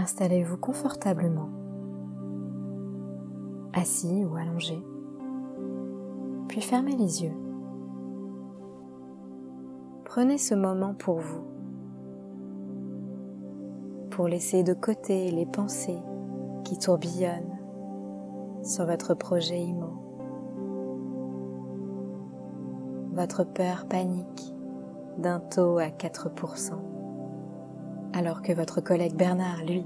Installez-vous confortablement, assis ou allongé, puis fermez les yeux. Prenez ce moment pour vous, pour laisser de côté les pensées qui tourbillonnent sur votre projet IMO, votre peur panique d'un taux à 4%, alors que votre collègue Bernard, lui,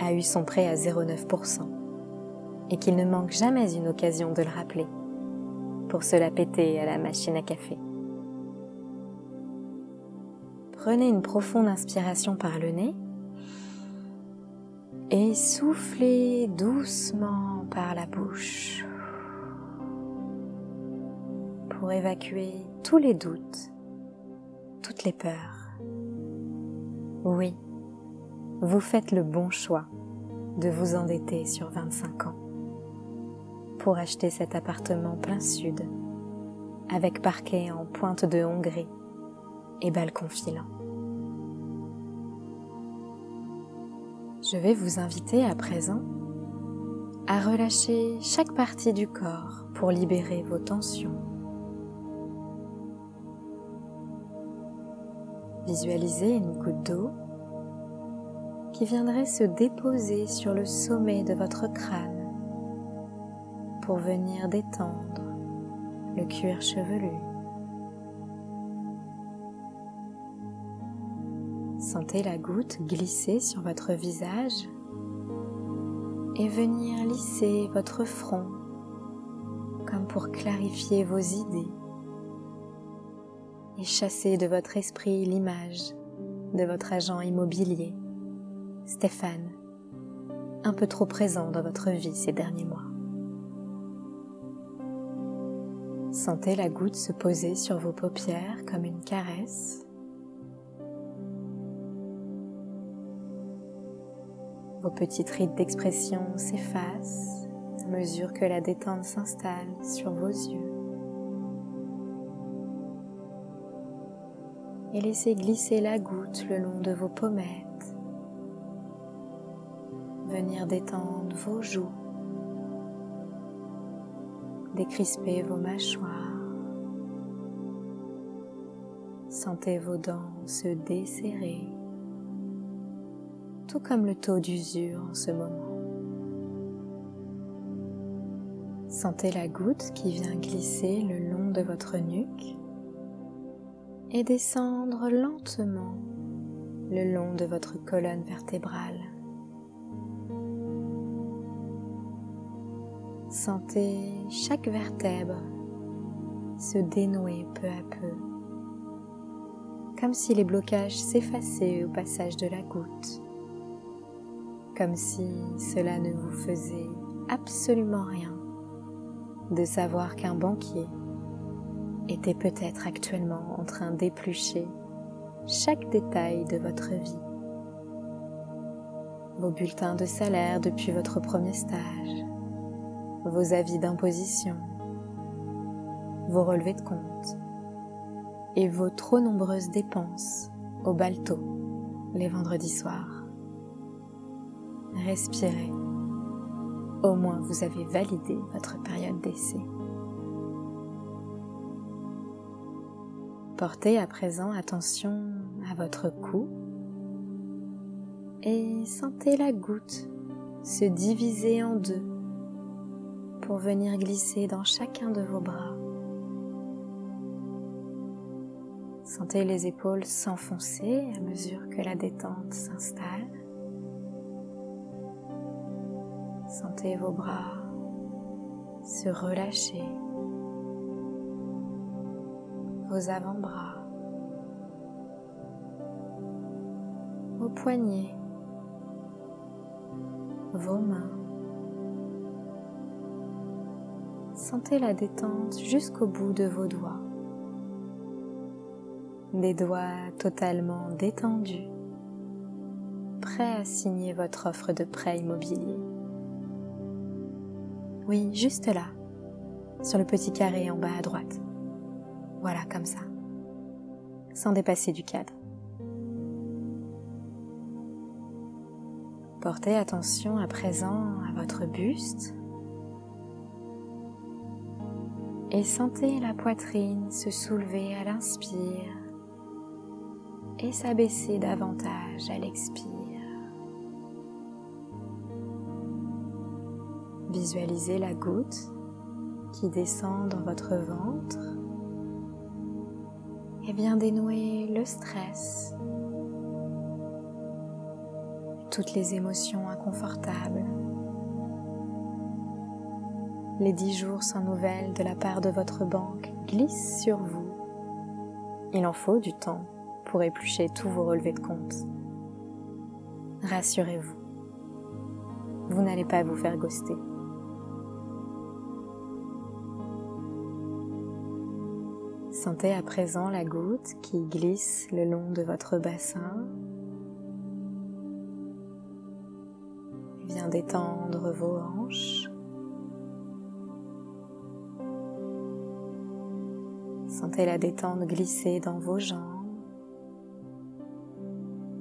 a eu son prêt à 0,9% et qu'il ne manque jamais une occasion de le rappeler pour se la péter à la machine à café. Prenez une profonde inspiration par le nez et soufflez doucement par la bouche pour évacuer tous les doutes toutes les peurs. Oui, vous faites le bon choix de vous endetter sur 25 ans pour acheter cet appartement plein sud avec parquet en pointe de Hongrie et balcon filant. Je vais vous inviter à présent à relâcher chaque partie du corps pour libérer vos tensions Visualisez une goutte d'eau qui viendrait se déposer sur le sommet de votre crâne pour venir détendre le cuir chevelu. Sentez la goutte glisser sur votre visage et venir lisser votre front comme pour clarifier vos idées et chassez de votre esprit l'image de votre agent immobilier, Stéphane, un peu trop présent dans votre vie ces derniers mois. Sentez la goutte se poser sur vos paupières comme une caresse. Vos petites rides d'expression s'effacent à mesure que la détente s'installe sur vos yeux. Et laissez glisser la goutte le long de vos pommettes, venir détendre vos joues, décrisper vos mâchoires, sentez vos dents se desserrer, tout comme le taux d'usure en ce moment. Sentez la goutte qui vient glisser le long de votre nuque et descendre lentement le long de votre colonne vertébrale. Sentez chaque vertèbre se dénouer peu à peu, comme si les blocages s'effaçaient au passage de la goutte, comme si cela ne vous faisait absolument rien de savoir qu'un banquier était peut-être actuellement en train d'éplucher chaque détail de votre vie. Vos bulletins de salaire depuis votre premier stage, vos avis d'imposition, vos relevés de compte et vos trop nombreuses dépenses au balto les vendredis soirs. Respirez. Au moins vous avez validé votre période d'essai. Portez à présent attention à votre cou et sentez la goutte se diviser en deux pour venir glisser dans chacun de vos bras. Sentez les épaules s'enfoncer à mesure que la détente s'installe. Sentez vos bras se relâcher vos avant-bras, vos poignets, vos mains. Sentez la détente jusqu'au bout de vos doigts. Des doigts totalement détendus, prêts à signer votre offre de prêt immobilier. Oui, juste là, sur le petit carré en bas à droite. Voilà, comme ça. Sans dépasser du cadre. Portez attention à présent à votre buste et sentez la poitrine se soulever à l'inspire et s'abaisser davantage à l'expire. Visualisez la goutte qui descend dans votre ventre et vient dénouer le stress, toutes les émotions inconfortables. Les dix jours sans nouvelles de la part de votre banque glissent sur vous. Il en faut du temps pour éplucher tous vos relevés de compte. Rassurez-vous, vous n'allez pas vous faire ghoster. Sentez à présent la goutte qui glisse le long de votre bassin. Vient détendre vos hanches. Sentez la détente glisser dans vos jambes.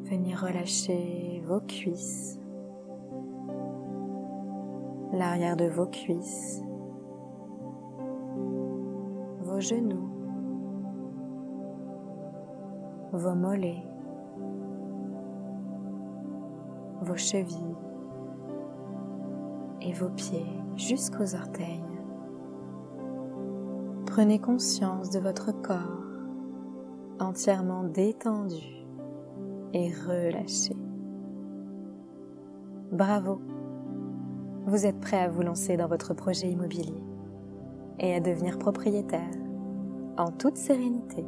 Venir relâcher vos cuisses, l'arrière de vos cuisses, vos genoux, vos mollets, vos chevilles et vos pieds jusqu'aux orteils. Prenez conscience de votre corps entièrement détendu et relâché. Bravo, vous êtes prêt à vous lancer dans votre projet immobilier et à devenir propriétaire en toute sérénité